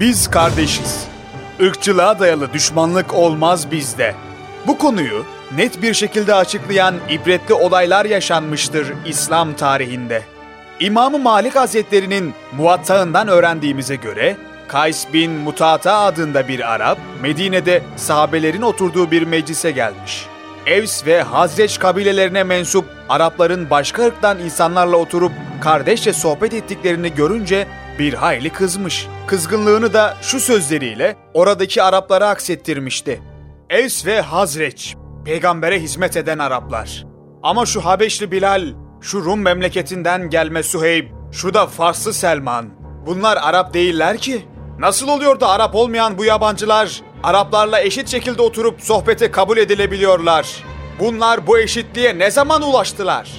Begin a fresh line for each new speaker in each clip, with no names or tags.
Biz kardeşiz. Irkçılığa dayalı düşmanlık olmaz bizde. Bu konuyu net bir şekilde açıklayan ibretli olaylar yaşanmıştır İslam tarihinde. İmam-ı Malik Hazretleri'nin muvattağından öğrendiğimize göre Kays bin Mutata adında bir Arap Medine'de sahabelerin oturduğu bir meclise gelmiş. Evs ve Hazreç kabilelerine mensup Arapların başka ırktan insanlarla oturup kardeşçe sohbet ettiklerini görünce bir hayli kızmış. Kızgınlığını da şu sözleriyle oradaki Araplara aksettirmişti. Evs ve Hazreç, peygambere hizmet eden Araplar. Ama şu Habeşli Bilal, şu Rum memleketinden gelme Suheyb, şu da Farslı Selman. Bunlar Arap değiller ki. Nasıl oluyor da Arap olmayan bu yabancılar Araplarla eşit şekilde oturup sohbete kabul edilebiliyorlar? Bunlar bu eşitliğe ne zaman ulaştılar?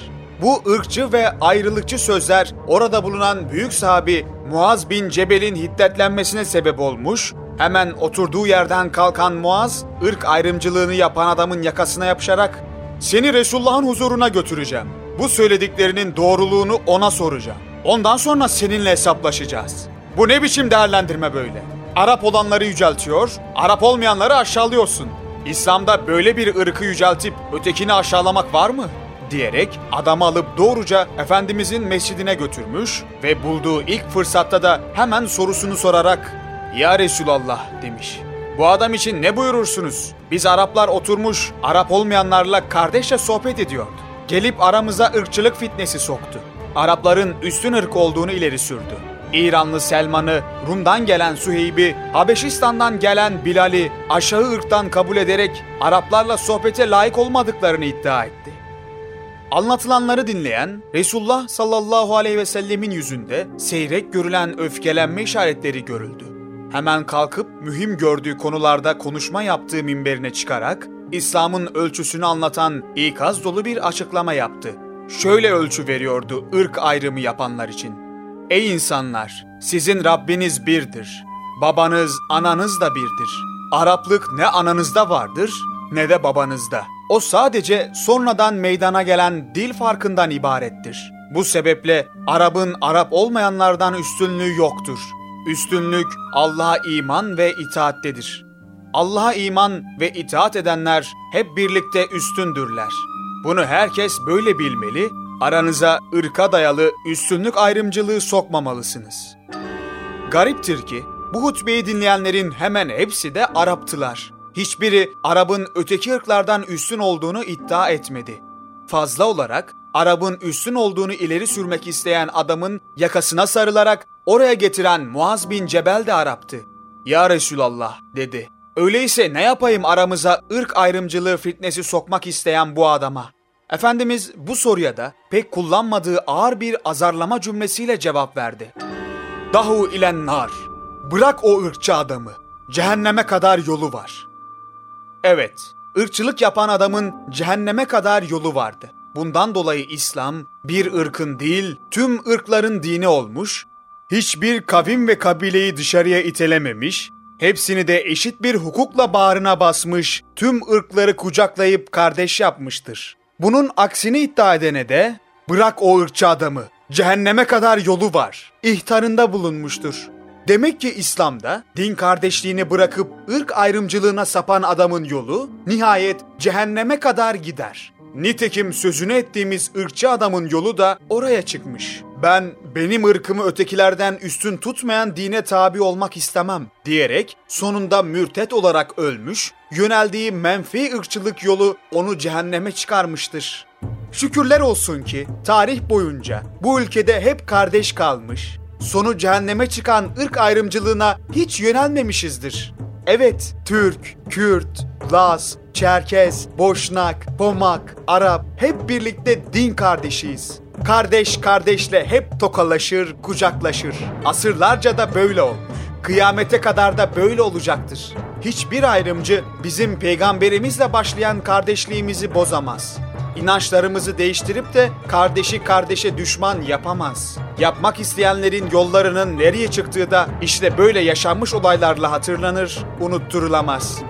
Bu ırkçı ve ayrılıkçı sözler orada bulunan büyük sahabi Muaz bin Cebel'in hiddetlenmesine sebep olmuş. Hemen oturduğu yerden kalkan Muaz, ırk ayrımcılığını yapan adamın yakasına yapışarak "Seni Resulullah'ın huzuruna götüreceğim. Bu söylediklerinin doğruluğunu ona soracağım. Ondan sonra seninle hesaplaşacağız." Bu ne biçim değerlendirme böyle? Arap olanları yüceltiyor, Arap olmayanları aşağılıyorsun. İslam'da böyle bir ırkı yüceltip ötekini aşağılamak var mı? diyerek adamı alıp doğruca Efendimizin mescidine götürmüş ve bulduğu ilk fırsatta da hemen sorusunu sorarak ''Ya Resulallah'' demiş. ''Bu adam için ne buyurursunuz? Biz Araplar oturmuş, Arap olmayanlarla kardeşçe sohbet ediyordu. Gelip aramıza ırkçılık fitnesi soktu. Arapların üstün ırk olduğunu ileri sürdü. İranlı Selman'ı, Rum'dan gelen Suheyb'i, Habeşistan'dan gelen Bilal'i aşağı ırktan kabul ederek Araplarla sohbete layık olmadıklarını iddia etti. Anlatılanları dinleyen Resulullah sallallahu aleyhi ve sellemin yüzünde seyrek görülen öfkelenme işaretleri görüldü. Hemen kalkıp mühim gördüğü konularda konuşma yaptığı minberine çıkarak İslam'ın ölçüsünü anlatan ikaz dolu bir açıklama yaptı. Şöyle ölçü veriyordu ırk ayrımı yapanlar için. Ey insanlar! Sizin Rabbiniz birdir. Babanız, ananız da birdir. Araplık ne ananızda vardır ne de babanızda. O sadece sonradan meydana gelen dil farkından ibarettir. Bu sebeple Arap'ın Arap olmayanlardan üstünlüğü yoktur. Üstünlük Allah'a iman ve itaattedir. Allah'a iman ve itaat edenler hep birlikte üstündürler. Bunu herkes böyle bilmeli, aranıza ırka dayalı üstünlük ayrımcılığı sokmamalısınız. Gariptir ki bu hutbeyi dinleyenlerin hemen hepsi de Araptılar. Hiçbiri Arap'ın öteki ırklardan üstün olduğunu iddia etmedi. Fazla olarak Arap'ın üstün olduğunu ileri sürmek isteyen adamın yakasına sarılarak oraya getiren Muaz bin Cebel de Arap'tı. Ya Resulallah dedi. Öyleyse ne yapayım aramıza ırk ayrımcılığı fitnesi sokmak isteyen bu adama? Efendimiz bu soruya da pek kullanmadığı ağır bir azarlama cümlesiyle cevap verdi. Dahu ilen nar. Bırak o ırkçı adamı. Cehenneme kadar yolu var. Evet, ırkçılık yapan adamın cehenneme kadar yolu vardı. Bundan dolayı İslam bir ırkın değil, tüm ırkların dini olmuş, hiçbir kavim ve kabileyi dışarıya itelememiş, hepsini de eşit bir hukukla bağrına basmış, tüm ırkları kucaklayıp kardeş yapmıştır. Bunun aksini iddia edene de bırak o ırkçı adamı, cehenneme kadar yolu var, ihtarında bulunmuştur. Demek ki İslam'da din kardeşliğini bırakıp ırk ayrımcılığına sapan adamın yolu nihayet cehenneme kadar gider. Nitekim sözünü ettiğimiz ırkçı adamın yolu da oraya çıkmış. Ben benim ırkımı ötekilerden üstün tutmayan dine tabi olmak istemem diyerek sonunda mürtet olarak ölmüş, yöneldiği menfi ırkçılık yolu onu cehenneme çıkarmıştır. Şükürler olsun ki tarih boyunca bu ülkede hep kardeş kalmış, sonu cehenneme çıkan ırk ayrımcılığına hiç yönelmemişizdir. Evet, Türk, Kürt, Laz, Çerkez, Boşnak, Pomak, Arap hep birlikte din kardeşiyiz. Kardeş kardeşle hep tokalaşır, kucaklaşır. Asırlarca da böyle olmuş. Kıyamete kadar da böyle olacaktır. Hiçbir ayrımcı bizim peygamberimizle başlayan kardeşliğimizi bozamaz. İnançlarımızı değiştirip de kardeşi kardeşe düşman yapamaz. Yapmak isteyenlerin yollarının nereye çıktığı da işte böyle yaşanmış olaylarla hatırlanır, unutturulamaz.